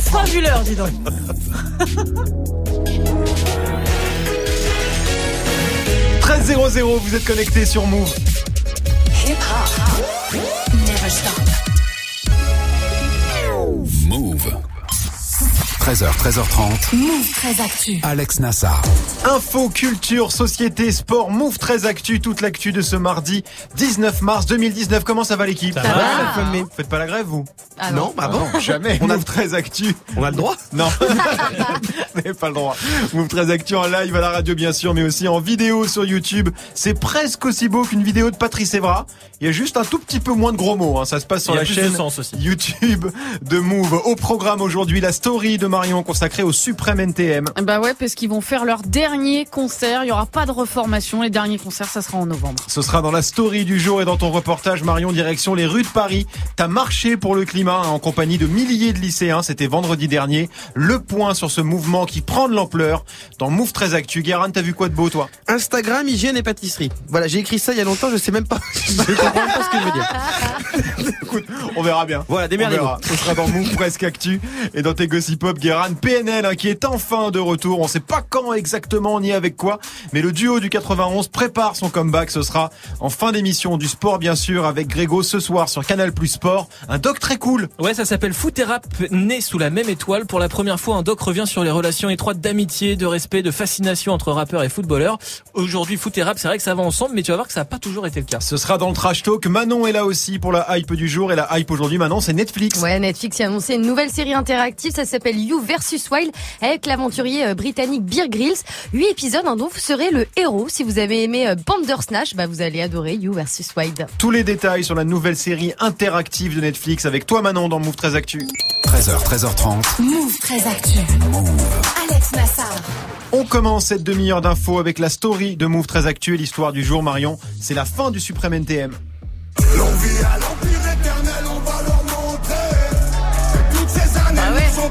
Fabuleux, dis donc. « 13 0 vous êtes connecté sur Move. Hip -hop. Never stop. 13h, 13h30. Move 13 Actu. Alex Nassar. Info, culture, société, sport, Move 13 Actu. Toute l'actu de ce mardi 19 mars 2019. Comment ça va l'équipe? Ça, va. Vous faites pas la grève, vous ah non. bah non, jamais. On a Move 13 Actu. On a le droit Non. vous n'avez pas le droit. Move 13 Actu en live à la radio, bien sûr, mais aussi en vidéo sur YouTube. C'est presque aussi beau qu'une vidéo de Patrice Evra. Il y a juste un tout petit peu moins de gros mots. Hein. Ça se passe sur la chaîne YouTube de Move. Au programme aujourd'hui, la story de Marion consacrée au Suprême NTM. Bah ouais, parce qu'ils vont faire leur dernier concert. Il y aura pas de reformation. Les derniers concerts, ça sera en novembre. Ce sera dans la story du jour et dans ton reportage, Marion, direction les rues de Paris. T'as marché pour le climat hein, en compagnie de milliers de lycéens. C'était vendredi dernier. Le point sur ce mouvement qui prend de l'ampleur dans Move 13 Actu. Guérin, t'as vu quoi de beau, toi? Instagram, hygiène et pâtisserie. Voilà, j'ai écrit ça il y a longtemps. Je sais même pas. pas ce que je veux dire. Écoute, on verra bien. Voilà, démerdez-vous. Ce sera dans Move Presque Actu et dans tes Gossip Pop, Guéran. PNL hein, qui est enfin de retour. On sait pas quand exactement ni avec quoi, mais le duo du 91 prépare son comeback. Ce sera en fin d'émission du sport, bien sûr, avec Grégo ce soir sur Canal Plus Sport. Un doc très cool. Ouais, ça s'appelle Foot et Rap, né sous la même étoile. Pour la première fois, un doc revient sur les relations étroites d'amitié, de respect, de fascination entre rappeurs et footballeurs. Aujourd'hui, Foot et Rap, c'est vrai que ça va ensemble, mais tu vas voir que ça n'a pas toujours été le cas. Ce sera dans le trash talk. Manon est là aussi pour la hype du jour. Et la hype aujourd'hui, Manon, c'est Netflix. Ouais, Netflix a annoncé une nouvelle série interactive. Ça s'appelle You versus Wild avec l'aventurier euh, britannique Beer Grylls. Huit épisodes hein, dont vous serez le héros. Si vous avez aimé euh, Bandersnatch, bah vous allez adorer You versus Wild. Tous les détails sur la nouvelle série interactive de Netflix avec toi Manon dans Move 13 Actu. 13h, 13h30. Move 13 Actu. Alex Nassar. On commence cette demi-heure d'infos avec la story de Move 13 Actu et l'histoire du jour Marion. C'est la fin du Suprême NTM. L'envie à l'empire éternel, on va leur montrer. Toutes ces années ah ouais. sont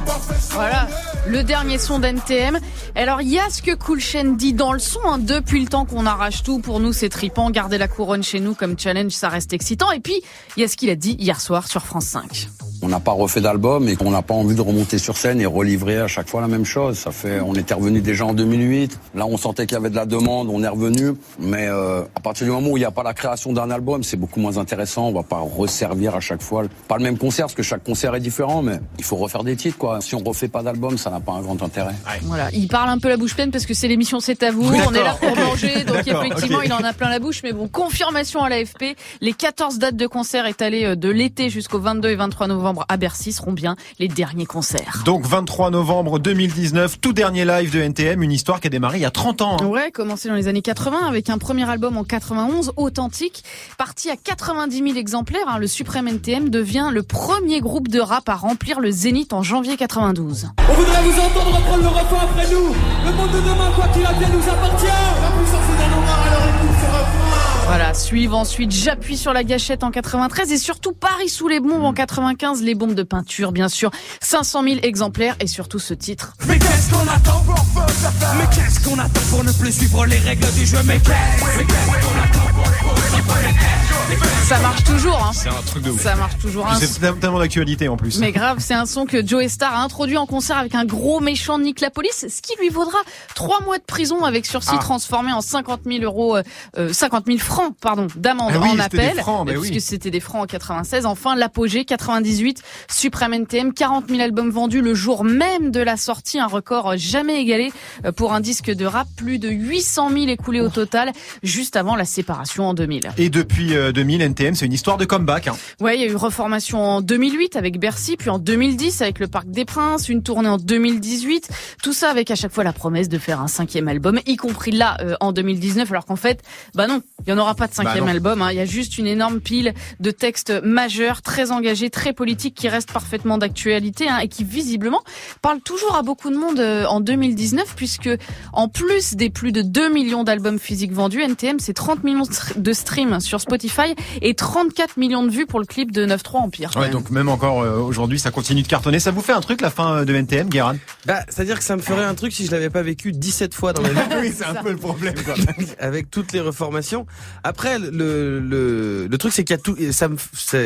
Voilà. Le dernier son d'NTM. Alors, il y a ce que Cool Chain dit dans le son. Hein, depuis le temps qu'on arrache tout, pour nous, c'est tripant. Garder la couronne chez nous comme challenge, ça reste excitant. Et puis, il y a ce qu'il a dit hier soir sur France 5. On n'a pas refait d'album et qu'on n'a pas envie de remonter sur scène et relivrer à chaque fois la même chose. Ça fait, on était revenu déjà en 2008. Là, on sentait qu'il y avait de la demande, on est revenu. Mais euh, à partir du moment où il n'y a pas la création d'un album, c'est beaucoup moins intéressant. On va pas resservir à chaque fois, pas le même concert parce que chaque concert est différent, mais il faut refaire des titres quoi. Si on refait pas d'album, ça n'a pas un grand intérêt. Voilà, il parle un peu la bouche pleine parce que c'est l'émission C'est à vous. on est là pour manger, donc effectivement, il en a plein la bouche. Mais bon, confirmation à l'AFP, les 14 dates de concert étalées euh, de l'été jusqu'au 22 et 23 novembre à Bercy seront bien les derniers concerts. Donc 23 novembre 2019, tout dernier live de NTM, une histoire qui a démarré il y a 30 ans. Hein. Ouais, commencé dans les années 80 avec un premier album en 91, authentique, parti à 90 000 exemplaires. Hein. le Suprême NTM devient le premier groupe de rap à remplir le Zénith en janvier 92. On voudrait vous entendre reprendre le refrain après nous. Le monde de demain, quoi qu'il advienne, nous appartient. La puissance est dans nos mains, alors écoute. Voilà, suivre ensuite. J'appuie sur la gâchette en 93 et surtout Paris sous les bombes en 95, les bombes de peinture bien sûr, 500 000 exemplaires et surtout ce titre. Mais qu'est-ce qu'on attend pour Mais qu'est-ce qu'on attend pour ne plus suivre les règles du jeu? Mais qu'est-ce qu'on attend pour ça marche toujours. Hein. C'est un truc de ouf. Ça marche toujours. C'est tellement d'actualité en plus. Mais grave, c'est un son que Joe Star a introduit en concert avec un gros méchant Nick la police, ce qui lui vaudra trois mois de prison avec sursis ah. transformé en 50 000 euros, euh, 50 000 francs, pardon, d'amende ah en appel. Des francs, puisque c'était des francs en 96. Enfin, l'apogée 98, Supreme NTM, 40 000 albums vendus le jour même de la sortie, un record jamais égalé euh, pour un disque de rap, plus de 800 000 écoulés au total, juste avant la séparation en 2000. Et depuis 2000, euh, NTM, c'est une histoire de comeback. Hein. Ouais, il y a eu reformation en 2008 avec Bercy, puis en 2010 avec le Parc des Princes, une tournée en 2018. Tout ça avec à chaque fois la promesse de faire un cinquième album, y compris là euh, en 2019, alors qu'en fait, bah non, il y en aura pas de cinquième bah album. Hein. Il y a juste une énorme pile de textes majeurs, très engagés, très politiques, qui restent parfaitement d'actualité hein, et qui visiblement parlent toujours à beaucoup de monde euh, en 2019, puisque en plus des plus de 2 millions d'albums physiques vendus, NTM c'est 30 millions de streams sur Spotify Et 34 millions de vues pour le clip de 9-3 Empire. Ouais, donc même encore euh, aujourd'hui, ça continue de cartonner. Ça vous fait un truc la fin euh, de NTM, Guérin? Bah, c'est-à-dire que ça me ferait un truc si je l'avais pas vécu 17 fois dans ma vie. Oui, c'est un peu le problème. Quoi. avec toutes les reformations. Après, le, le, le truc, c'est qu'il y a tout, ça me,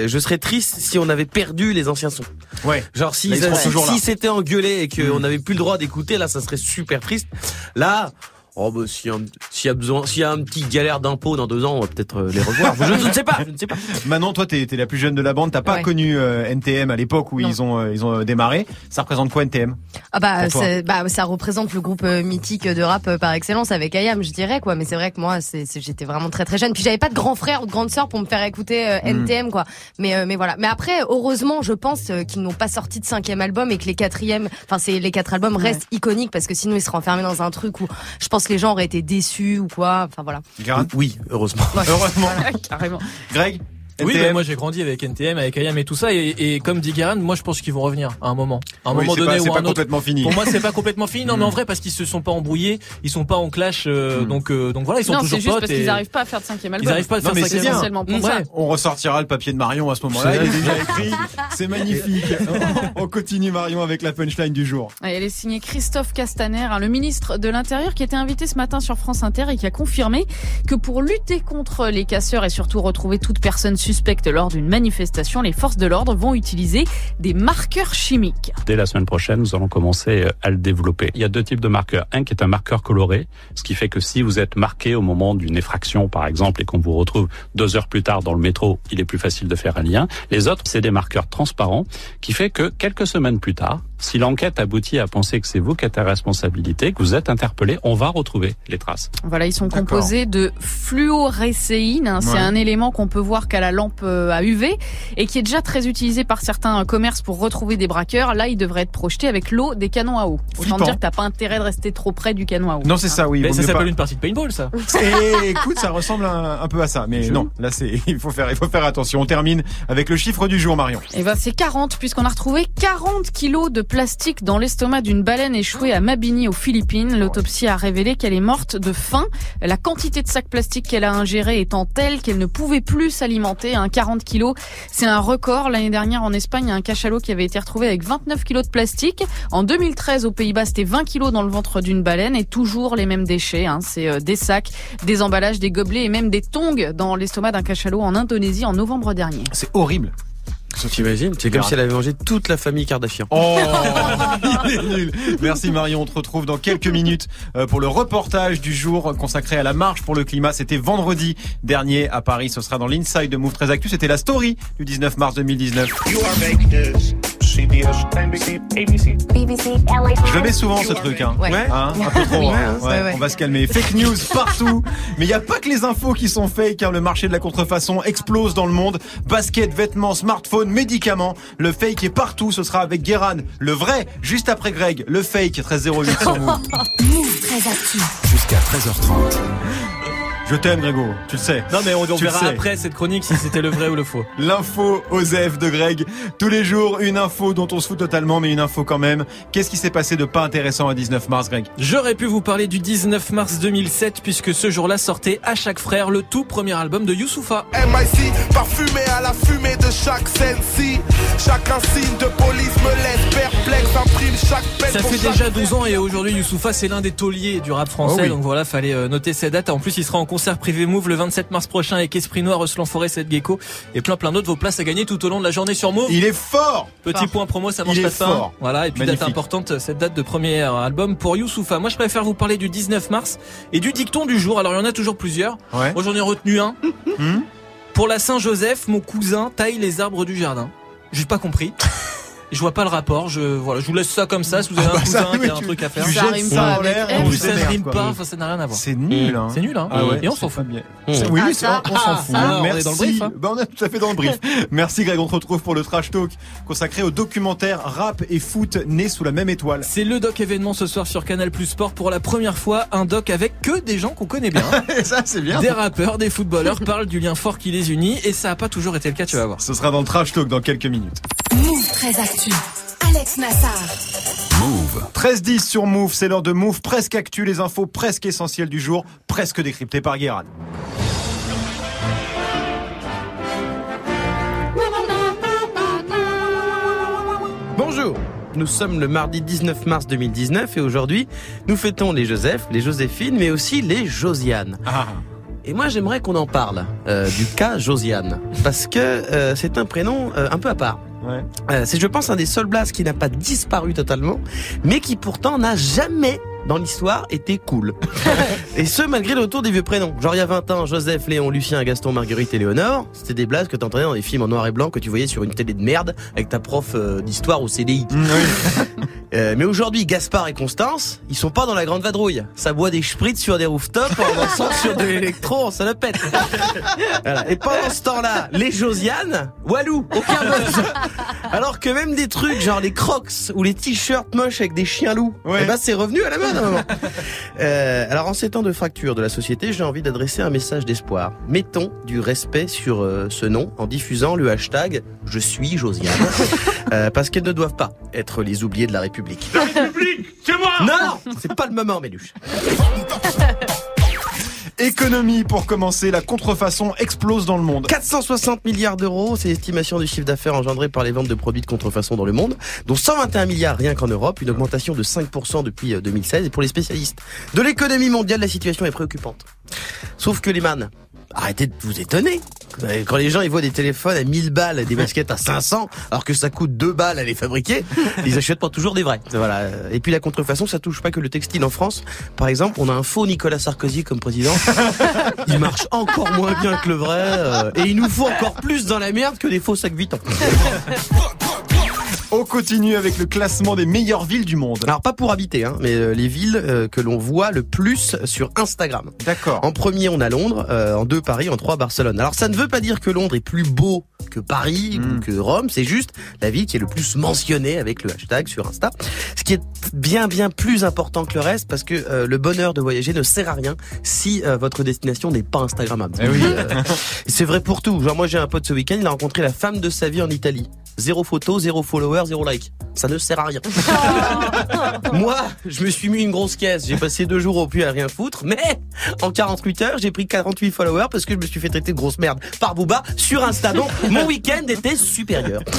je serais triste si on avait perdu les anciens sons. Ouais. Genre, si, Là, ils seront si, c'était engueulé et qu'on Mm. n'avait plus le droit d'écouter, là, ça serait super triste. Là, oh, bah, s'il y, a un- s'il y a besoin, s'il y a un petit galère d'impôt dans deux ans, on va peut-être euh, les revoir. je, je ne sais pas, je ne sais pas. Maintenant, toi, t'es t'es la plus jeune de la bande. T'as pas Ouais. connu euh, NTM à l'époque où Non. ils ont euh, ils ont démarré. Ça représente quoi NTM Ah bah, bah ça représente le groupe mythique de rap euh, par excellence avec Ayam, je dirais quoi. Mais c'est vrai que moi, c'est c'est- j'étais vraiment très très jeune. Puis j'avais pas de grand frère ou de grande sœur pour me faire écouter euh. NTM quoi. Mais euh, mais voilà. Mais après, heureusement, je pense euh, qu'ils n'ont pas sorti de cinquième album et que les quatrièmes, enfin c'est les quatre albums Ouais. restent iconiques parce que sinon ils seraient enfermés dans un truc où je pense que les gens auraient été déçus ou quoi. Enfin voilà. Oui, heureusement. Heureusement. Carrément. Greg Oui, bah, moi j'ai grandi avec NTM, avec IAM et tout ça, et, et comme dit Guérin, moi je pense qu'ils vont revenir à un moment, à un Oui, moment donné pas, c'est ou à pas un autre. complètement fini. Pour moi, c'est pas complètement fini. Non, mais en Mm. vrai, parce qu'ils se sont pas embrouillés, ils sont pas en clash, euh, Mm. donc euh, donc voilà, ils sont non, toujours c'est juste potes. parce et qu'ils arrivent pas à faire de cinquième album. Ils arrivent pas à Non, faire mais c'est bien. essentiellement pour Mm, ça. ouais. On ressortira le papier de Marion à ce moment-là. Il est déjà écrit. C'est magnifique. On continue Marion avec la punchline du jour. Elle est signée Christophe Castaner, hein, le ministre de l'Intérieur, qui était invité ce matin sur France Inter et qui a confirmé que pour lutter contre les casseurs et surtout retrouver toute personne suspecte lors d'une manifestation, les forces de l'ordre vont utiliser des marqueurs chimiques. Dès la semaine prochaine, nous allons commencer euh, à le développer. Il y a deux types de marqueurs. Un qui est un marqueur coloré, ce qui fait que si vous êtes marqué au moment d'une effraction, par exemple, et qu'on vous retrouve deux heures plus tard dans le métro, il est plus facile de faire un lien. Les autres, c'est des marqueurs transparents, qui fait que quelques semaines plus tard, si l'enquête aboutit à penser que c'est vous qui êtes à responsabilité, que vous êtes interpellé, on va retrouver les traces. Voilà, ils sont composés de fluorécéine. hein, C'est un élément qu'on peut voir qu'à la lampe euh, à UV et qui est déjà très utilisé par certains commerces pour retrouver des braqueurs. Là, il devrait être projeté avec l'eau des canons à eau. Autant Flippant. dire que t'as pas intérêt de rester trop près du canon à eau. Non, c'est ça, oui. Mais ça s'appelle pas- une partie de paintball, ça. Et écoute, ça ressemble un, un peu à ça, mais non, là c'est, il faut faire, il faut faire attention. On termine avec le chiffre du jour, Marion. Eh ben, c'est 40 puisqu'on a retrouvé 40 kilos de plastique dans l'estomac d'une baleine échouée à Mabini aux Philippines. L'autopsie a révélé qu'elle est morte de faim. La quantité de sacs plastiques qu'elle a ingéré étant telle qu'elle ne pouvait plus s'alimenter. Hein, 40 kilos, c'est un record. L'année dernière en Espagne, un cachalot qui avait été retrouvé avec 29 kilos de plastique. En 2013 aux Pays-Bas, c'était 20 kilos dans le ventre d'une baleine et toujours les mêmes déchets. Hein. C'est euh, des sacs, des emballages, des gobelets et même des tongs dans l'estomac d'un cachalot en Indonésie en novembre dernier. C'est horrible. T'imagines C'est comme si elle avait mangé toute la famille Kardashian. Oh, il est nul. Merci Marion. On te retrouve dans quelques minutes euh, pour le reportage du jour consacré à la marche pour le climat. C'était vendredi dernier à Paris. Ce sera dans l'Inside de Move 13 Actu. C'était la story du 19 mars 2019. Je le mets souvent ce truc, hein. Ouais. Hein, un peu trop. Oui. hein. Ouais, Ouais, ouais. On va se calmer. Fake news partout. Mais il n'y a pas que les infos qui sont fake. Car le marché de la contrefaçon explose dans le monde. Basket, vêtements, smartphones, médicaments. Le fake est partout. Ce sera avec Guéran. Le vrai, juste après Greg. Le fake, 1308 sur Move. Move très actu. Jusqu'à 13h30. Je t'aime, Grégo. Tu le sais. Non, mais on, verra sais. après cette chronique si c'était le vrai ou le faux. L'info Osef de Greg. Tous les jours, une info dont on se fout totalement, mais une info quand même. Qu'est-ce qui s'est passé de pas intéressant à 19 mars, Greg? J'aurais pu vous parler du 19 mars 2007 puisque ce jour-là sortait à chaque frère le tout premier album de Youssoufa. MIC, parfumé à la fumée de chaque scène-ci. Chaque insigne de police me laisse perplexe, imprime chaque peine. Ça fait déjà 12 ans et aujourd'hui Youssoufa c'est l'un des tauliers du rap français Oh oui. donc voilà fallait euh, noter cette date en plus il sera en concert privé Move le 27 mars prochain avec Esprit Noir, Oslan Forêt, Seth Gecko et plein plein d'autres vos places à gagner tout au long de la journée sur Move. Il est fort Petit Fort. point promo, ça mange Il pas de pain. fort. Voilà, et puis Magnifique. date importante, cette date de premier album pour Youssoufa. Moi, je préfère vous parler du 19 mars et du dicton du jour. Alors, il y en a toujours plusieurs. Ouais. Moi, j'en ai retenu un. Hmm Pour la Saint-Joseph, mon cousin taille les arbres du jardin. J'ai pas compris. Je vois pas le rapport. Je voilà, je vous laisse ça comme ça. Si vous avez Ah bah un ça, cousin qui a un tu- truc à faire. Ça rime pas en plus, ça rime pas. Enfin, ça n'a rien à voir. C'est nul, hein. C'est nul, hein. Ah ouais, et on s'en fout. Oui, Ah, ça, on s'en fout. ça, on est Merci. dans le brief, hein. Ben, on est tout à fait dans le brief. Merci Greg, on te retrouve pour le trash talk consacré au documentaire rap et foot né sous la même étoile. C'est le doc événement ce soir sur Canal Plus Sport pour la première fois un doc avec que des gens qu'on connaît bien. ça, c'est bien. Des rappeurs, des footballeurs parlent du lien fort qui les unit et ça a pas toujours été le cas, tu vas voir. Ce sera dans le trash talk dans quelques minutes. Move très Alex Nassar. Move. 13-10 sur Move, c'est l'heure de Move, presque actu, les infos presque essentielles du jour, presque décryptées par Guérin. Bonjour nous sommes le mardi 19 mars 2019 et aujourd'hui, nous fêtons les Joseph, les Joséphine, mais aussi les Josiane. Ah. Et moi, j'aimerais qu'on en parle euh, du cas Josiane, parce que euh, c'est un prénom euh, un peu à part. Euh, c'est, je pense, un des seuls blasts qui n'a pas disparu totalement, mais qui pourtant n'a jamais dans l'histoire été cool. et ce, malgré le retour des vieux prénoms. Genre, il y a 20 ans, Joseph, Léon, Lucien, Gaston, Marguerite et Léonore, c'était des blasts que t'entendais dans des films en noir et blanc que tu voyais sur une télé de merde avec ta prof euh, d'histoire au CDI. Mm, oui. Euh, mais aujourd'hui, Gaspard et Constance, ils sont pas dans la grande vadrouille. Ça boit des spritz sur des rooftops en dansant sur de l'électro en salopette. Voilà. Et pendant ce temps-là, les Josiane, Walou, aucun buzz. Alors que même des trucs genre les crocs ou les t-shirts moches avec des chiens loups, Ouais. eh ben c'est revenu à la mode à un moment. Euh, alors en ces temps de fracture de la société, j'ai envie d'adresser un message d'espoir. Mettons du respect sur euh, ce nom en diffusant le hashtag Je suis Josiane. Euh, parce qu'elles ne doivent pas être les oubliés de la République. La République, c'est moi Non, c'est pas le moment, Méluche. Économie pour commencer, la contrefaçon explose dans le monde. 460 milliards d'euros, c'est l'estimation du chiffre d'affaires engendré par les ventes de produits de contrefaçon dans le monde, dont 121 milliards rien qu'en Europe, une augmentation de 5% depuis euh, 2016. Et pour les spécialistes de l'économie mondiale, la situation est préoccupante. Sauf que les man, arrêtez de vous étonner. Quand les gens ils voient des téléphones à 1000 balles et des baskets à 500, alors que ça coûte 2 balles à les fabriquer, ils achètent pas toujours des vrais. Voilà. Et puis la contrefaçon, ça touche pas que le textile en France. Par exemple, on a un faux Nicolas Sarkozy comme président. Il marche encore moins bien que le vrai, euh, et il nous faut encore plus dans la merde que des faux sacs Vuitton. On continue avec le classement des meilleures villes du monde. Alors pas pour habiter, hein, mais euh, les villes euh, que l'on voit le plus sur Instagram. D'accord. En premier, on a Londres, euh, en deux Paris, en trois Barcelone. Alors ça ne veut pas dire que Londres est plus beau que Paris ou que Rome, c'est juste la ville qui est le plus mentionnée avec le hashtag sur Insta. Ce qui est bien bien plus important que le reste parce que euh, le bonheur de voyager ne sert à rien si euh, votre destination n'est pas Instagrammable. Eh oui. Euh, c'est vrai pour tout. Genre moi j'ai un pote ce week-end, il a rencontré la femme de sa vie en Italie. Zéro photo, zéro follower, zéro like. Ça ne sert à rien. Moi, je me suis mis une grosse caisse. J'ai passé deux jours au puits à rien foutre, mais en 48 heures, j'ai pris 48 followers parce que je me suis fait traiter de grosse merde par Booba sur Insta. Donc, mon week-end était supérieur.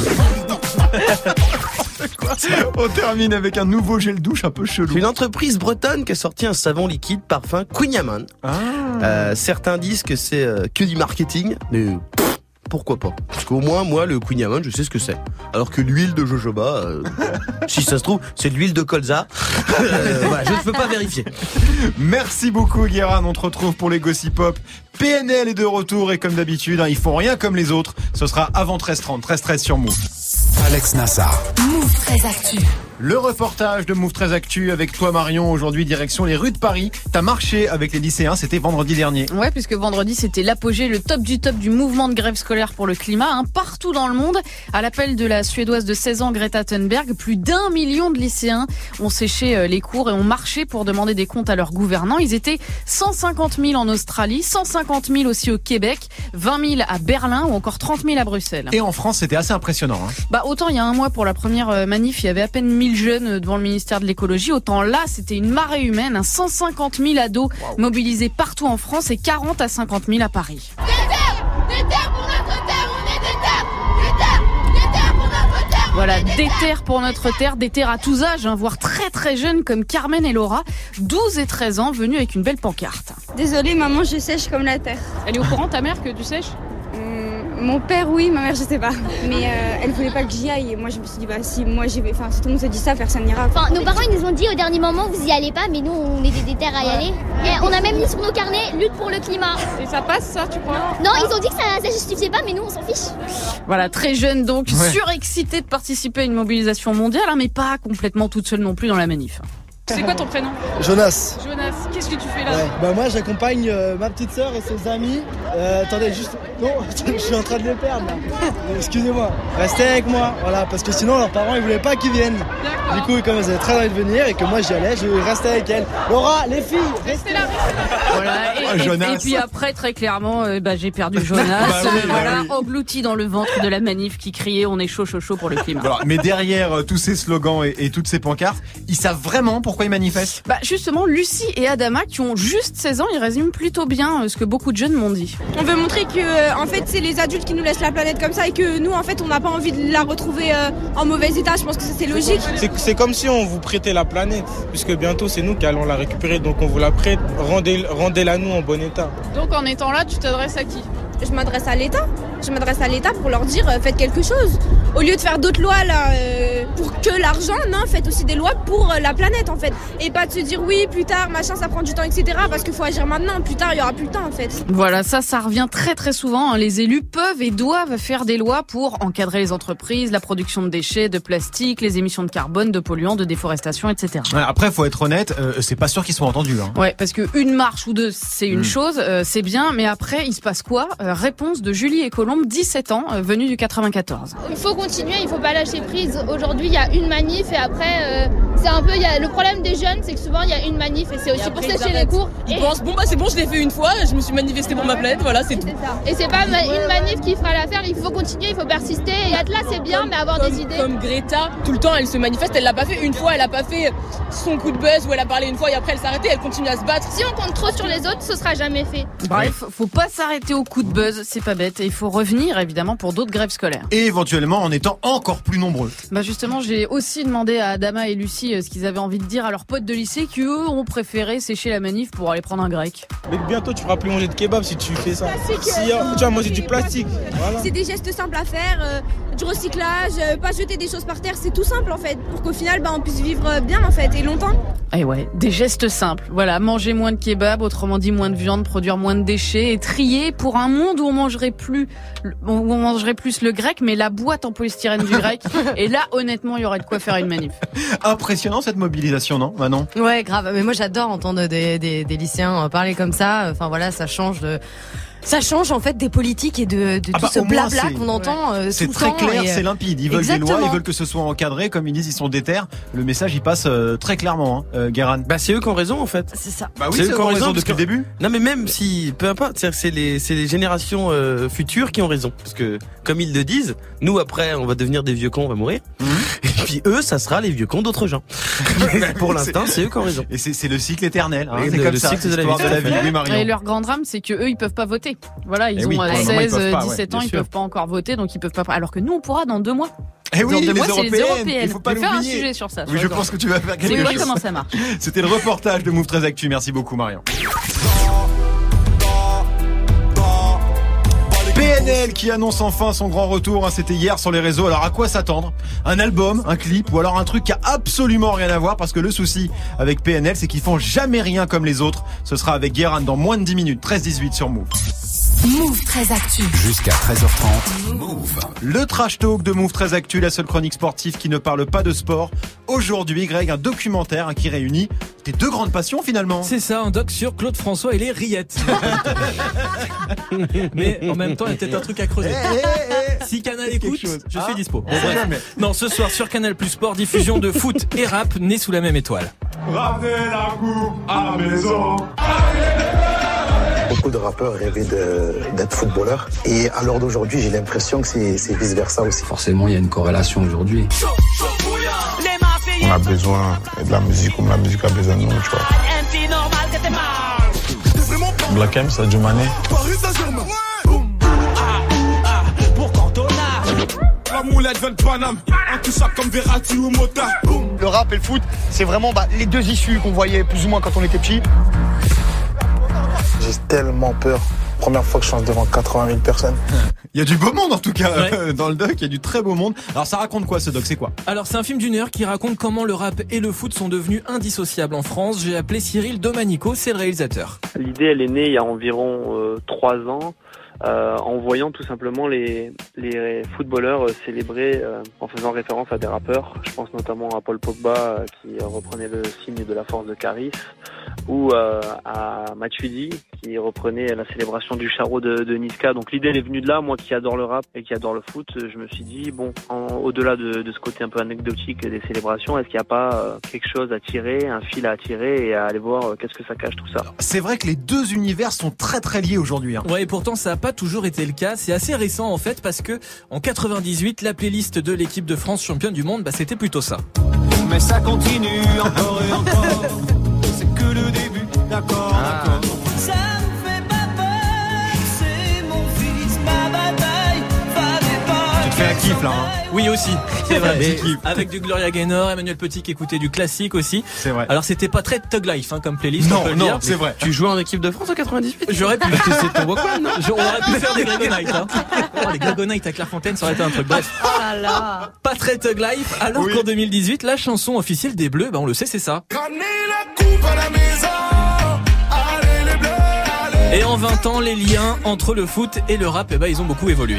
On termine avec un nouveau gel douche un peu chelou. C'est une entreprise bretonne qui a sorti un savon liquide parfum Queen Yaman. Ah. Euh, certains disent que c'est euh, que du marketing, mais pff, pourquoi pas Parce qu'au moins, moi, le Queen Yaman, je sais ce que c'est. Alors que l'huile de jojoba, euh, si ça se trouve, c'est de l'huile de colza. Euh, voilà, je ne peux pas vérifier. Merci beaucoup Guérin, on te retrouve pour les Gossip Pop. PNL est de retour et comme d'habitude, hein, ils font rien comme les autres. Ce sera avant 13h30, 13h13 sur Move. Alex Nassar. Move très actu. Le reportage de Move 13 Actu avec toi Marion, aujourd'hui direction les rues de Paris. T'as marché avec les lycéens, c'était vendredi dernier. Ouais, puisque vendredi c'était l'apogée, le top du top du mouvement de grève scolaire pour le climat, hein, partout dans le monde. À l'appel de la Suédoise de 16 ans Greta Thunberg, plus d'un million de lycéens ont séché euh, les cours et ont marché pour demander des comptes à leurs gouvernants. Ils étaient 150 000 en Australie, 150 000 aussi au Québec, 20 000 à Berlin ou encore 30 000 à Bruxelles. Et en France, c'était assez impressionnant. hein. Bah autant il y a un mois pour la première euh, manif, il y avait à peine 1000 jeunes euh, devant le ministère de l'écologie, autant là c'était une marée humaine, hein, 150 000 ados mobilisés partout en France et 40 à 50 000 à Paris. Voilà, des terres pour notre terre, des terres à tous âges, hein, voire très très jeunes comme Carmen et Laura, 12 et 13 ans, venus avec une belle pancarte. Désolée maman, je sèche comme la terre. Elle est au courant ta mère que tu sèches? Hum, mon père oui, ma mère je sais pas. Mais euh, elle voulait pas que j'y aille et moi je me suis dit bah si moi j'y vais, enfin si tout le monde se dit ça, personne n'ira. Enfin, nos parents ils nous ont dit au dernier moment vous y allez pas, mais nous on était des terres à y aller. Et on a même mis sur nos carnets lutte pour le climat. Et ça passe ça, tu crois? Non, ils ont dit que ça, ça justifiait pas, mais nous on s'en fiche. Voilà, très jeune donc, Ouais. surexcitée de participer à une mobilisation mondiale, hein, mais pas complètement toute seule non plus dans la manif. C'est quoi ton prénom? Jonas. Jonas, qu'est-ce que tu fais là Ouais. Bah moi j'accompagne euh, ma petite sœur et ses amis. Euh, attendez juste. Non, je suis en train de les perdre là. Excusez-moi. Restez avec moi, voilà, parce que sinon leurs parents ils voulaient pas qu'ils viennent. Du coup comme elles avaient très envie de venir et que moi j'y allais, je restais avec elles. Laura, les filles, restez là. Voilà, et, Ah, et- Jonas. et puis après, très clairement, euh, bah, j'ai perdu Jonas, Bah oui, euh, bah voilà, oui. englouti dans le ventre de la manif qui criait on est chaud chaud chaud pour le climat. Voilà. Mais derrière euh, tous ces slogans et, et toutes ces pancartes, ils savent vraiment pourquoi ils manifestent? Bah justement, Lucie et Adama, qui ont juste 16 ans, ils résument plutôt bien euh, ce que beaucoup de jeunes m'ont dit. On veut montrer que euh, en fait c'est les adultes qui nous laissent la planète comme ça et que nous en fait on n'a pas envie de la retrouver euh, en mauvais état. Je pense que c'est logique. C'est- comme si on vous prêtait la planète, puisque bientôt c'est nous qui allons la récupérer, donc on vous la prête, rendez- rendez-la nous en bon état. Donc en étant là, tu t'adresses à qui? Je m'adresse à l'État. Je m'adresse à l'État pour leur dire euh, faites quelque chose. Au lieu de faire d'autres lois là euh, pour que l'argent, non, faites aussi des lois pour euh, la planète en fait. Et pas de se dire oui plus tard machin ça prend du temps etc. Parce qu'il faut agir maintenant. Plus tard il y aura plus le temps en fait. Voilà, ça, ça revient très très souvent. hein. Les élus peuvent et doivent faire des lois pour encadrer les entreprises, la production de déchets, de plastique, les émissions de carbone, de polluants, de déforestation, etc. Ouais, Après, faut être honnête, euh, c'est pas sûr qu'ils soient entendus. Hein. Ouais, parce que une marche ou deux, c'est une Mm. chose, euh, c'est bien, mais après, il se passe quoi? Euh, Réponse de Julie et Colombe, 17 ans, euh, venue du 94. Il faut continuer, il faut pas lâcher prise. Aujourd'hui, il y a une manif et après, euh, c'est un peu. il Y a, le problème des jeunes, c'est que souvent, il y a une manif et c'est aussi pour sécher les cours. Ils Et- pensent, bon bah c'est bon, je l'ai fait une fois, je me suis manifesté pour ma planète, voilà, c'est tout. Et c'est pas ma- une manif qui fera l'affaire, il faut continuer, il faut persister. Et être là, c'est bien, mais avoir des idées. Comme Greta, tout le temps elle se manifeste, elle l'a pas fait une fois, elle a pas fait son coup de buzz où elle a parlé une fois et après elle s'est arrêtée, elle continue à se battre. Si on compte trop sur les autres, ce sera jamais fait. Bref, faut pas s'arrêter au coup de buzz, c'est pas bête, et il faut revenir évidemment pour d'autres grèves scolaires. Et éventuellement en étant encore plus nombreux. Bah justement, j'ai aussi demandé à Adama et Lucie euh, ce qu'ils avaient envie de dire à leurs potes de lycée qui eux ont préféré sécher la manif pour aller prendre un grec. Mais bientôt tu feras plus manger de kebab si tu fais ça. Plastique, Si, euh, euh, tu vas manger du plastique. Voilà. C'est des gestes simples à faire, euh, du recyclage, euh, pas jeter des choses par terre, c'est tout simple en fait, pour qu'au final bah, on puisse vivre euh, bien en fait et longtemps. Et Eh ouais, des gestes simples. Voilà, manger moins de kebab, autrement dit moins de viande, produire moins de déchets et trier pour un monde où on mangerait plus, où on mangerait plus le grec, mais la boîte en polystyrène du grec. Et là, honnêtement, il y aurait de quoi faire une manif. Impressionnant cette mobilisation, non Manon? Ouais, grave. Mais moi, j'adore entendre des, des, des lycéens euh, parler comme ça. Enfin voilà, ça change de. Ça change en fait des politiques et de, de Ah tout bah, ce blabla qu'on entend. euh, C'est très temps clair, et, euh, c'est limpide. Ils veulent des lois, Exactement. ils veulent que ce soit encadré, comme ils disent, ils sont déter. Le message, il passe euh, très clairement, hein, euh, Guéran. Bah c'est eux qui ont raison en fait. C'est ça. Bah oui, c'est eux qui ont raison depuis le début. Non mais même si, peu importe, c'est-à-dire que c'est les, c'est les générations euh, futures qui ont raison. Parce que comme ils le disent, nous après on va devenir des vieux cons, on va mourir. Mhm. Et puis eux, ça sera les vieux cons d'autres gens. Pour l'instant, c'est eux qui ont raison. Et c'est c'est le cycle éternel. Hein, Et c'est le- comme le ça, cycle de la l'histoire vie, de la vie. Oui, Marion. Et leur grand drame, c'est que eux, ils peuvent pas voter. Voilà, ils Eh ont oui, euh, pour le moment, ils 16, peuvent pas, ouais, 17 ans, ils sûr. peuvent pas encore voter, donc ils peuvent pas. Alors que nous, on pourra dans deux mois. Eh oui, dans deux les mois, c'est les européennes, européennes. il faut pas faire un sujet sur ça. Oui, je pense que tu vas faire C'est quelque vrai chose. comment ça marche. C'était le reportage de Move 13 Actu. Merci beaucoup, Marion. PNL qui annonce enfin son grand retour, hein, c'était hier sur les réseaux. Alors à quoi s'attendre? Un album, un clip ou alors un truc qui a absolument rien à voir? Parce que le souci avec PNL c'est qu'ils font jamais rien comme les autres. Ce sera avec Guérin dans moins de 10 minutes, 13-18 sur Move. Move très actu. Jusqu'à 13h30. Move. Le trash talk de Move 13 Actu, la seule chronique sportive qui ne parle pas de sport. Aujourd'hui, Greg, un documentaire hein, qui réunit tes deux grandes passions finalement. C'est ça, un doc sur Claude François et les rillettes. Mais en même temps, il y a peut-être un truc à creuser. Si Canal écoute, chose. je Ah, suis dispo. Bref. jamais. Non, ce soir sur Canal Plus Sport, diffusion de foot et rap nés sous la même étoile. Ramenez la coupe à la maison. Beaucoup de rappeurs rêvaient de- d'être footballeurs. Et à l'heure d'aujourd'hui, j'ai l'impression que c'est c'est vice-versa aussi. Forcément, il y a une corrélation aujourd'hui. On a besoin de la musique comme la musique a besoin de nous, tu vois. Black M, Sadio Mané. Pour Cantona. La moulette veut le Paname. Intouchable comme Verratti ou Mota. Le rap et le foot, c'est vraiment bah, les deux issues qu'on voyait plus ou moins quand on était petit. Tellement peur. Première fois que je chante devant 80 000 personnes. Il y a du beau monde en tout cas Ouais. dans le doc, il y a du très beau monde. Alors ça raconte quoi ce doc? C'est quoi? Alors c'est un film d'une heure qui raconte comment le rap et le foot sont devenus indissociables en France. J'ai appelé Cyril Domanico, c'est le réalisateur. L'idée, elle est née il y a environ euh, trois ans, euh, en voyant tout simplement les, les footballeurs euh, célébrer euh, en faisant référence à des rappeurs. Je pense notamment à Paul Pogba euh, qui reprenait le signe de la force de Caris, ou euh, à Matuidi qui reprenait la célébration du charreau de, de Niska. Donc l'idée elle est venue de là, moi qui adore le rap et qui adore le foot, je me suis dit, bon, en- au-delà de, de ce côté un peu anecdotique des célébrations, est-ce qu'il n'y a pas euh, quelque chose à tirer, un fil à tirer et à aller voir euh, qu'est-ce que ça cache tout ça? C'est vrai que les deux univers sont très très liés aujourd'hui. hein. Ouais, et pourtant ça toujours été le cas. C'est assez récent en fait parce que en 98, la playlist de l'équipe de France championne du monde, bah, c'était plutôt ça. mais ça continue encore et encore. C'est que le début, d'accord, Oui aussi, c'est vrai. Avec du Gloria Gaynor, Emmanuel Petit qui écoutait du classique aussi. C'est vrai. Alors c'était pas très Tug Life hein, comme playlist. on Non, peut le non, dire. c'est vrai. Tu jouais en équipe de France en 98 J'aurais pu. Parce que c'est ton Walkman, non Je- on aurait pu faire des Gregonites. Hein. Oh, les Gregonites à Clairefontaine, ça aurait été un truc. Bref, Oh là là. pas très Tug Life. Alors Oui. qu'en 2018, la chanson officielle des Bleus, bah on le sait, c'est ça. Et en 20 ans, les liens entre le foot et le rap, eh ben, ils ont beaucoup évolué.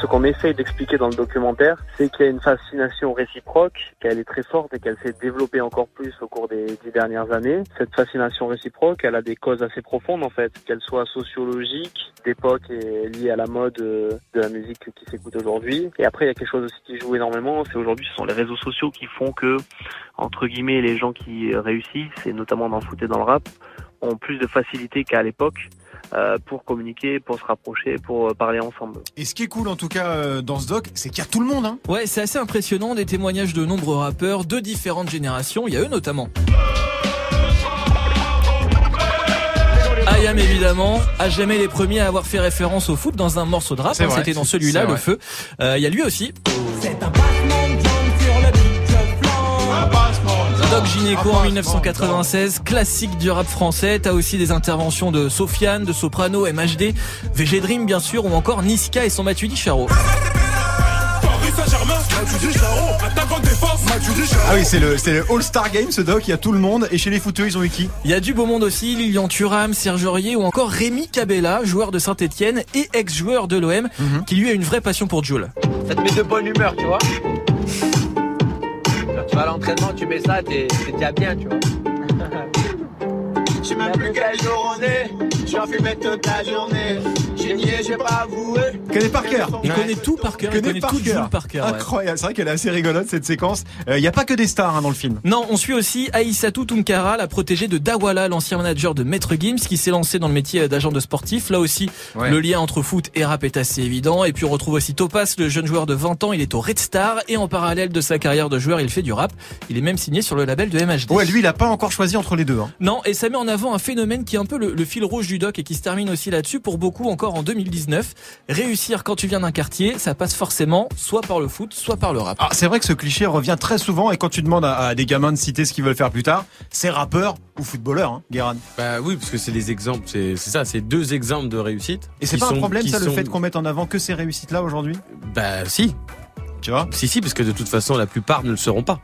Ce qu'on essaye d'expliquer dans le documentaire, c'est qu'il y a une fascination réciproque, qu'elle est très forte et qu'elle s'est développée encore plus au cours des dix dernières années. Cette fascination réciproque, elle a des causes assez profondes en fait, qu'elle soit sociologique, d'époque et liée à la mode euh, de la musique qui s'écoute aujourd'hui. Et après, il y a quelque chose aussi qui joue énormément, c'est aujourd'hui ce sont les réseaux sociaux qui font que, entre guillemets, les gens qui réussissent, et notamment dans le foot et dans le rap, ont plus de facilité qu'à l'époque euh, pour communiquer, pour se rapprocher, pour euh, parler ensemble. Et ce qui est cool en tout cas euh, dans ce doc, c'est qu'il y a tout le monde. Hein. Ouais, c'est assez impressionnant, des témoignages de nombreux rappeurs de différentes générations, il y a eux notamment. IAM évidemment, à jamais les premiers à avoir fait référence au foot dans un morceau de rap, hein, c'était dans celui-là, le feu. Euh, Il y a lui aussi, Gineco en 1996, classique du rap français. T'as aussi des interventions de Sofiane, de Soprano, MHD, VG Dream bien sûr, ou encore Niska et son Matuidi Charo. Ah oui, c'est le, c'est le All-Star Game ce doc, il y a tout le monde. Et chez les footeux, ils ont eu qui? Il y a du beau monde aussi, Lilian Thuram, Serge Aurier ou encore Rémi Cabella, joueur de Saint-Etienne et ex-joueur de l'OM, Mhm. qui lui a une vraie passion pour Jules. Ça te met de bonne humeur, tu vois. Tu vas à l'entraînement, tu mets ça, t'es déjà bien, tu vois. J'ai même plus quel jour on est. J'en fumais toute la journée. J'ai nié, j'ai pas avoué. Connaît par cœur. Il connaît tout par cœur, il connaît par tout. Jules par cœur. ouais. Incroyable, c'est vrai qu'elle est assez rigolote cette séquence. Euh, Il n'y a pas que des stars hein, dans le film. Non, on suit aussi Aïssatou Tunkara, la protégée de Dawala, l'ancien manager de Maître Gims, qui s'est lancé dans le métier d'agent de sportif. Là aussi, Ouais. le lien entre foot et rap est assez évident. Et puis on retrouve aussi Topaz, le jeune joueur de 20 ans. Il est au Red Star et en parallèle de sa carrière de joueur, il fait du rap. Il est même signé sur le label de MHD. Ouais, lui, il a pas encore choisi entre les deux. Hein. Non, et ça met en avant un phénomène qui est un peu le, le fil rouge du doc et qui se termine aussi là-dessus pour beaucoup encore en 2019. Réussir quand tu viens d'un quartier, ça passe forcément soit par le foot, soit par le rap. Ah, c'est vrai que ce cliché revient très souvent et quand tu demandes à, à des gamins de citer ce qu'ils veulent faire plus tard, c'est rappeur ou footballeur, hein, Guéran. Bah oui, parce que c'est des exemples, c'est ça, c'est deux exemples de réussite. Et c'est pas un problème ça le fait qu'on mette en avant que ces réussites-là aujourd'hui? Bah si. Tu vois Si si, parce que de toute façon la plupart ne le seront pas.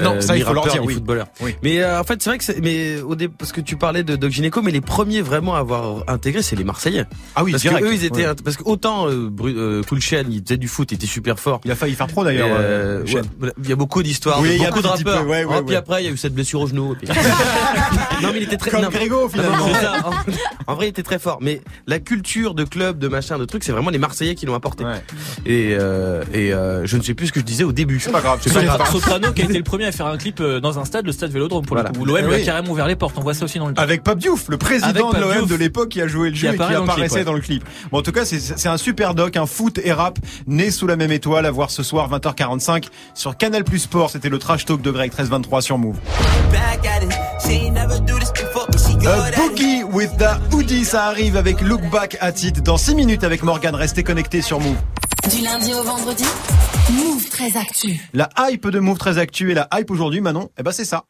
Non, ça, ni il faut leur rappeurs, dire, oui. footballeurs. Oui. Mais euh, en fait c'est vrai que mais au dé, parce que tu parlais de Doc Gineco, mais les premiers vraiment à avoir intégré c'est les Marseillais. Ah oui, parce direct. que eux ils étaient, Ouais. parce que autant euh, euh, Chain, il faisait du foot, il était super fort. Il a failli faire pro d'ailleurs. Euh, euh, ouais, il y a beaucoup d'histoires, Oui, de il y a beaucoup de petit peu, rappeurs. ouais, Oh, Puis après il y a eu cette blessure au genou. puis- non mais il était très Comme non, Grégo, finalement. non, mais c'est ça. En, en vrai il était très fort. Mais la culture de club, de machin, de trucs, c'est vraiment les Marseillais qui l'ont apporté. Ouais. Et, euh, et euh, je ne sais plus ce que je disais au début. C'est pas grave. C'est pas grave. Soprano qui a été le premier à faire un clip euh, dans un stade, le stade Vélodrome pour Voilà. le coup. où L'OM Eh lui a oui. carrément ouvert les portes. On voit ça aussi dans le Avec Pape Diouf, le président de l'OM de l'époque qui a joué le jeu Qui et qui dans le clip, apparaissait dans le clip. Bon, en tout cas, c'est- un super doc, un foot et rap né sous la même étoile à voir ce soir 20h45 sur Canal Plus Sport. C'était le trash talk de Greg 1323 sur Move. A. Boogie with the Hoodie, ça arrive avec Look Back at It dans 6 minutes avec Morgan. Restez connectés sur Move. Du lundi au vendredi, Move très actu. La hype de Move très actu et la hype aujourd'hui, Manon, eh ben c'est ça.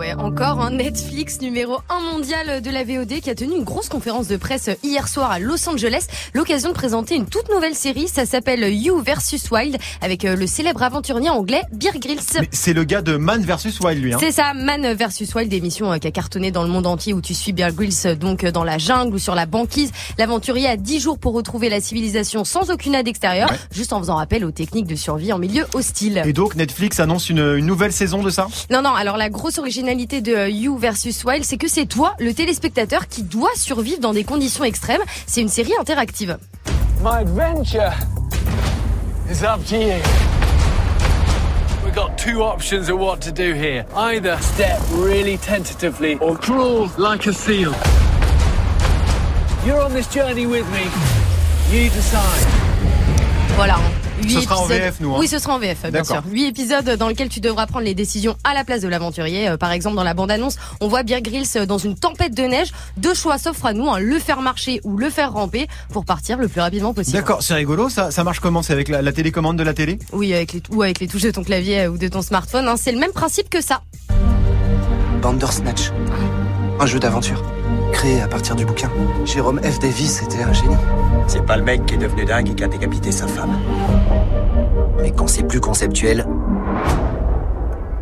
Ouais, encore un Netflix numéro 1 mondial de la VOD qui a tenu une grosse conférence de presse hier soir à Los Angeles. L'occasion de présenter une toute nouvelle série. Ça s'appelle You versus Wild avec euh, le célèbre aventurier anglais Bear Grylls. C'est le gars de Man versus Wild, lui. Hein. C'est ça, Man versus Wild, émission euh, qui a cartonné dans le monde entier où tu suis Bear Grylls euh, donc dans la jungle ou sur la banquise. L'aventurier a 10 jours pour retrouver la civilisation sans aucune aide extérieure, Ouais. juste en faisant appel aux techniques de survie en milieu hostile. Et donc Netflix annonce une, une nouvelle saison de ça? Non, non, alors la grosse originalité de euh, You versus Wild, c'est que c'est toi, le téléspectateur, qui doit survivre dans des conditions extrêmes. C'est une série interactive. My adventure is up to you. We've got two options of what to do here. Either step really tentatively or crawl like a seal. You're on this journey with me. You decide. Voilà. Huit Ce sera en épisodes- VF, nous, hein. Oui, ce sera en VF, bien D'accord. sûr. Huit épisodes dans lesquels tu devras prendre les décisions à la place de l'aventurier. Euh, Par exemple, dans la bande-annonce, on voit Bear Grylls euh, dans une tempête de neige. Deux choix s'offrent à nous, hein, le faire marcher ou le faire ramper pour partir le plus rapidement possible. D'accord, c'est rigolo. Ça, ça marche comment? C'est avec la, la télécommande de la télé? Oui, avec les, ou avec les touches de ton clavier euh, ou de ton smartphone. hein. C'est le même principe que ça. Bandersnatch. Un jeu d'aventure. Créé à partir du bouquin. Jérôme F. Davis était un génie. C'est pas le mec qui est devenu dingue et qui a décapité sa femme. Mais quand c'est plus conceptuel,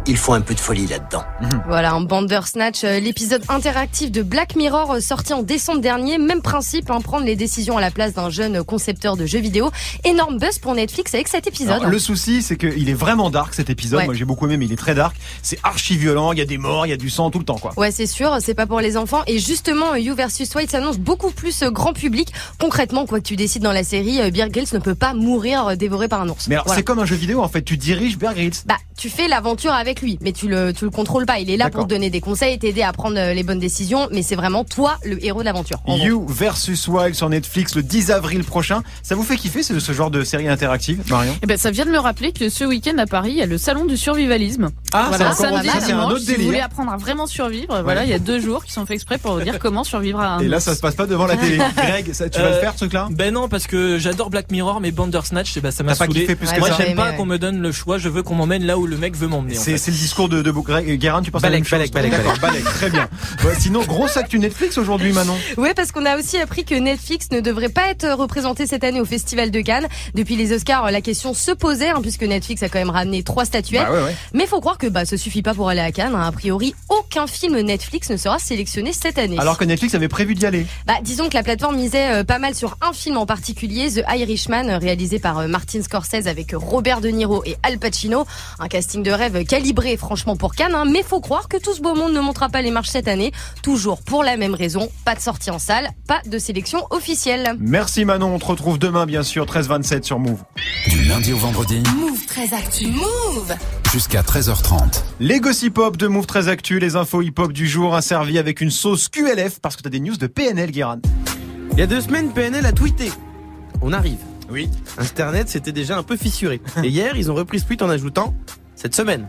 il faut un peu de folie là-dedans. Voilà, un Bandersnatch, euh, l'épisode interactif de Black Mirror euh, sorti en décembre dernier. Même principe, hein, prendre les décisions à la place d'un jeune concepteur de jeux vidéo. Énorme buzz pour Netflix avec cet épisode. Alors, le souci, c'est qu'il est vraiment dark cet épisode. Ouais. Moi, j'ai beaucoup aimé, mais il est très dark. C'est archi violent. Il y a des morts, il y a du sang tout le temps, quoi. Ouais, c'est sûr, c'est pas pour les enfants. Et justement, You versus White s'annonce beaucoup plus euh, grand public. Concrètement, quoi que tu décides dans la série, Bear Grylls ne peut pas mourir dévoré par un ours. Mais alors, Voilà. c'est comme un jeu vidéo, en fait. Tu diriges Bear Grylls. Bah, tu fais l'aventure avec lui, mais tu le, tu le contrôles pas. Il est là pour te donner des conseils, t'aider à prendre euh, les bonnes décisions, mais c'est vraiment toi le héros de l'aventure. You versus Wild sur Netflix le 10 avril prochain. Ça vous fait kiffer ce, ce genre de série interactive, Marion? Eh ben, ça vient de me rappeler que ce week-end à Paris, il y a le salon du survivalisme. Ah, voilà, c'est encore samedi, ça, c'est un dimanche, autre si vous voulez apprendre à vraiment survivre, voilà, il y a deux jours qui sont faits exprès pour vous dire comment survivre à un Et là, ça se passe pas devant la télé. Greg, ça, tu vas Euh, le faire, ce truc-là? Ben non, parce que j'adore Black Mirror, mais Bandersnatch, eh ben, ça m'a pas saoulé. kiffé plus que Moi, ça j'aime Ouais, pas mais qu'on me donne le choix. Je veux qu'on m'emmène là où le mec veut m'emmener. C'est. C'est le discours de, de Guérin, tu penses à la Balek, même chose Balek, Balek, D'accord, Balek, très bien. Ouais, sinon, grosse actu Netflix aujourd'hui, Manon. Ouais, parce qu'on a aussi appris que Netflix ne devrait pas être représenté cette année au Festival de Cannes. Depuis les Oscars, la question se posait, hein, puisque Netflix a quand même ramené trois statuettes. Bah ouais, ouais. Mais faut croire que bah, ce suffit pas pour aller à Cannes. hein. A priori, aucun film Netflix ne sera sélectionné cette année. Alors que Netflix avait prévu d'y aller. Bah, disons que la plateforme misait euh, pas mal sur un film en particulier, The Irishman, réalisé par euh, Martin Scorsese avec Robert De Niro et Al Pacino. Un casting de rêve calibré, franchement, pour Cannes. hein. mais faut croire que tout ce beau monde ne montera pas les marches cette année. Toujours pour la même raison, pas de sortie en salle, pas de sélection officielle. Merci Manon, on te retrouve demain, bien sûr, 13h27 sur Move. Du lundi au vendredi, Move très actu. Move jusqu'à 13h30. Les gossip hop de Move très actu, les infos hip hop du jour, asservis avec une sauce QLF, parce que t'as des news de PNL, Guérin. Il y a deux semaines, PNL a tweeté. On arrive. Oui. Internet, c'était déjà un peu fissuré. Et hier, ils ont repris ce tweet en ajoutant cette semaine.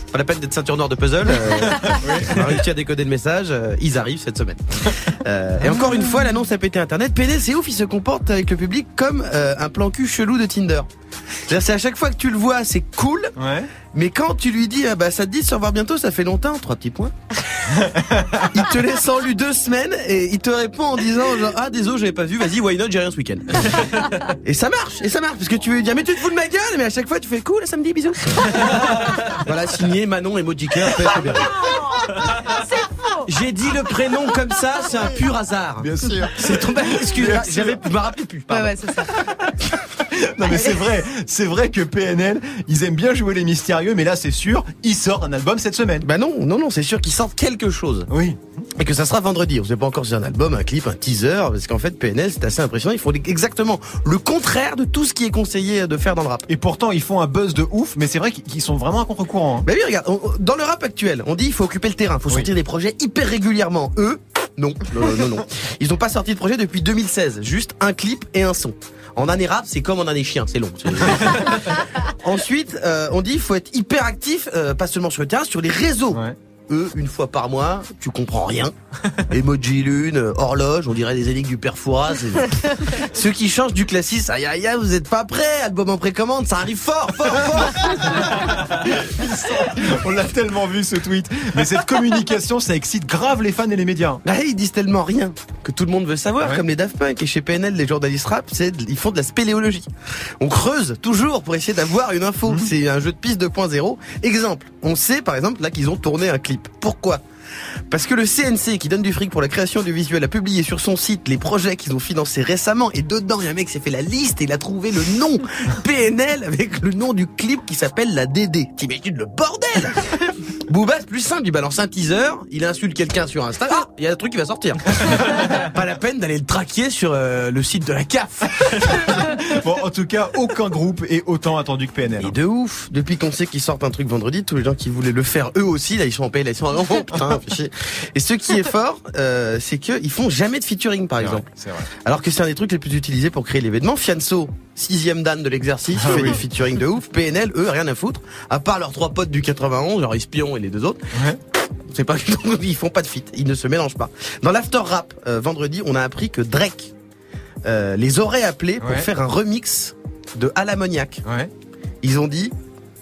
Pas la peine d'être ceinture noire de puzzle. euh, on a réussi à décoder le message. euh, ils arrivent cette semaine. Euh, et encore une fois, l'annonce a pété Internet. PNL, c'est ouf, il se comporte avec le public comme euh, un plan cul chelou de Tinder. C'est-à-dire, c'est à chaque fois que tu le vois, c'est cool. Ouais. Mais quand tu lui dis, ah bah ça te dit se revoir bientôt, ça fait longtemps, trois petits points. il te laisse en lu deux semaines et il te répond en disant genre, ah désolé j'avais pas vu, vas-y why not j'ai rien ce week-end. et ça marche, et ça marche parce que tu veux lui dire mais tu te fous de ma gueule, mais à chaque fois tu fais cool samedi bisous. voilà signé Manon Cœur, Pet Berry. J'ai dit le prénom comme ça, c'est un pur hasard. Bien sûr. C'est tombé. J'avais, je me rappelais plus. pardon. Ouais, ouais, c'est ça. Non mais c'est vrai, c'est vrai que PNL, ils aiment bien jouer les mystérieux, mais là c'est sûr, ils sortent un album cette semaine. Bah non, non, non, c'est sûr qu'ils sortent quelque chose. Oui. Et que ça sera vendredi. On sait pas encore si c'est un album, un clip, un teaser, parce qu'en fait, PNL, c'est assez impressionnant. Ils font exactement le contraire de tout ce qui est conseillé de faire dans le rap. Et pourtant ils font un buzz de ouf, mais c'est vrai qu'ils sont vraiment à contre-courant. hein. Bah oui, regarde, on- dans le rap actuel, on dit il faut occuper le terrain, faut Oui. sortir des projets hyper régulièrement. Eux, non, non, non, non. Ils n'ont pas sorti de projet depuis 2016, juste un clip et un son. En année rap, c'est comme en année chien, c'est long. Ensuite, euh, on dit il faut être hyper actif, euh, pas seulement sur le terrain, sur les réseaux. Ouais. Eux, une fois par mois, tu comprends rien. Emoji lune, horloge, on dirait des énigmes du père Fouras. Ceux qui changent du classiste, aïe aïe aïe, vous êtes pas prêts, album en précommande, ça arrive fort, fort, fort. On l'a tellement vu ce tweet. Mais cette communication, ça excite grave les fans et les médias. Bah, ils disent tellement rien que tout le monde veut savoir, Ouais. comme les Daft Punk. Et chez PNL, les journalistes rap, c'est, ils font de la spéléologie. On creuse toujours pour essayer d'avoir une info. C'est un jeu de piste 2.0. Exemple, on sait par exemple là qu'ils ont tourné un clip. Pourquoi? Parce que le CNC qui donne du fric pour la création du visuel a publié sur son site les projets qu'ils ont financés récemment. Et dedans il y a un mec qui s'est fait la liste et il a trouvé le nom PNL avec le nom du clip qui s'appelle la DD. T'imagines le bordel? Booba c'est plus simple, il balance un teaser, il insulte quelqu'un sur Insta, ah, il y a un truc qui va sortir. Pas la peine d'aller le traquer sur euh, le site de la CAF. Bon, en tout cas, aucun groupe est autant attendu que PNL. Et de ouf, depuis qu'on sait qu'ils sortent un truc vendredi, tous les gens qui voulaient le faire eux aussi, là ils sont en paix, là ils sont en oh, putain. Et ce qui est fort, euh, c'est qu'ils font jamais de featuring par exemple. Vrai. Alors que c'est un des trucs les plus utilisés pour créer l'événement. Fianso, sixième dan de l'exercice, Ah fait oui. des featuring de ouf. PNL, eux, rien à foutre. À part leurs trois potes du 91, genre Espion et les deux autres. C'est pas, ils font pas de feat, ils ne se mélangent pas. Dans l'after rap, euh, vendredi, on a appris que Drake euh, les aurait appelés pour Ouais. faire un remix de À l'ammoniaque. Ouais. Ils ont dit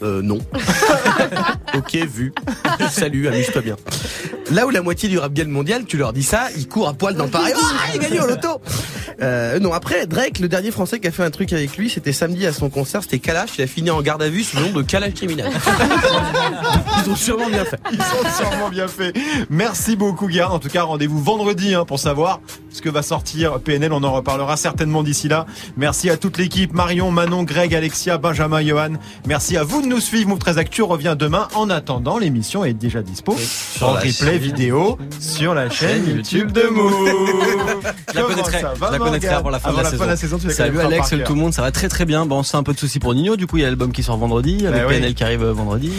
euh, non. ok, vu. Salut, amuse-toi bien. Là où la moitié du rap game mondial, tu leur dis ça, ils courent à poil dans le Paris. Ah, il a gagné au loto euh, Non, après, Drake, le dernier français qui a fait un truc avec lui, c'était samedi à son concert, c'était Kalash. Il a fini en garde à vue sous le nom de Kalash criminel. Ils ont sûrement bien fait. Ils sont sûrement bien faits. Merci beaucoup, Gard. En tout cas, rendez-vous vendredi hein, pour savoir ce que va sortir PNL. On en reparlera certainement d'ici là. Merci à toute l'équipe. Marion, Manon, Greg, Alexia, Benjamin, Johan. Merci à vous de nous suivre. Move 13 Actu revient demain. En attendant, l'émission est déjà dispo en la replay chaîne. vidéo sur la chaîne YouTube de Move. Je la connaîtrai, ça va, je la connaîtrai Morgane avant la fin, Avant de, la la fin de la saison, tu Salut Alex, tout le monde, ça va très très bien. Bon, c'est un peu de soucis pour Nino, du coup il y a l'album qui sort vendredi, avec Bah oui. PNL qui arrive vendredi.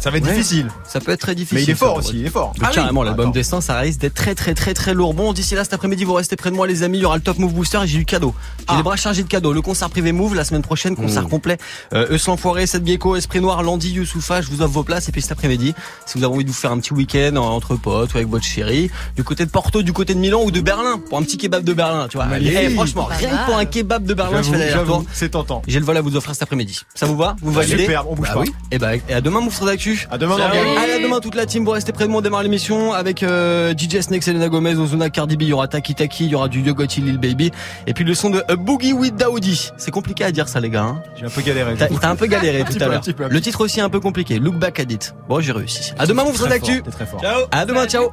Ça va être Ouais. difficile. Ça peut être très difficile. Mais il est fort aussi, il est fort. Ah oui. carrément, l'album dessin, ça risque d'être très très très très lourd. Bon, d'ici là, cet après-midi, vous restez près de moi, les amis. Il y aura le Top Move Booster et j'ai du cadeau. J'ai Ah. les bras chargés de cadeaux. Le concert privé Move la semaine prochaine, concert Mmh. complet. Euh, Eus l'enfoiré, Seth Gecko, Esprit Noir, Landy, Youssoufa. Je vous offre vos places. Et puis cet après-midi, si vous avez envie de vous faire un petit week-end entre potes ou avec votre chérie, du côté de Porto, du côté de Milan ou de Berlin, pour un petit kebab de Berlin, tu vois. Allez. Eh, franchement, rien que pour un kebab de Berlin, je fais c'est tentant. J'ai le vol à vous offrir cet après-midi. Ça vous va? Vous validez Super, on bouge Bah pas. oui. Et bah, et à demain, Move Très À demain, Ciao. Morgane. Allez, à demain toute la team. Vous restez près de moi. On démarre l'émission avec euh, DJ Snake, Selena Gomez, Ozuna, Cardi B. Il y aura Taki Taki, il y aura du Yogochi Lil Baby. Et puis le son de A Boogie with Daoudi. C'est compliqué à dire ça, les gars. Hein. J'ai un peu galéré. T'as t'as un peu galéré tout à l'heure. Le titre aussi est un peu compliqué. Look back at it. Bon, j'ai réussi. À demain, Move Très Très Actu. fort, t'es très fort. À demain, ciao.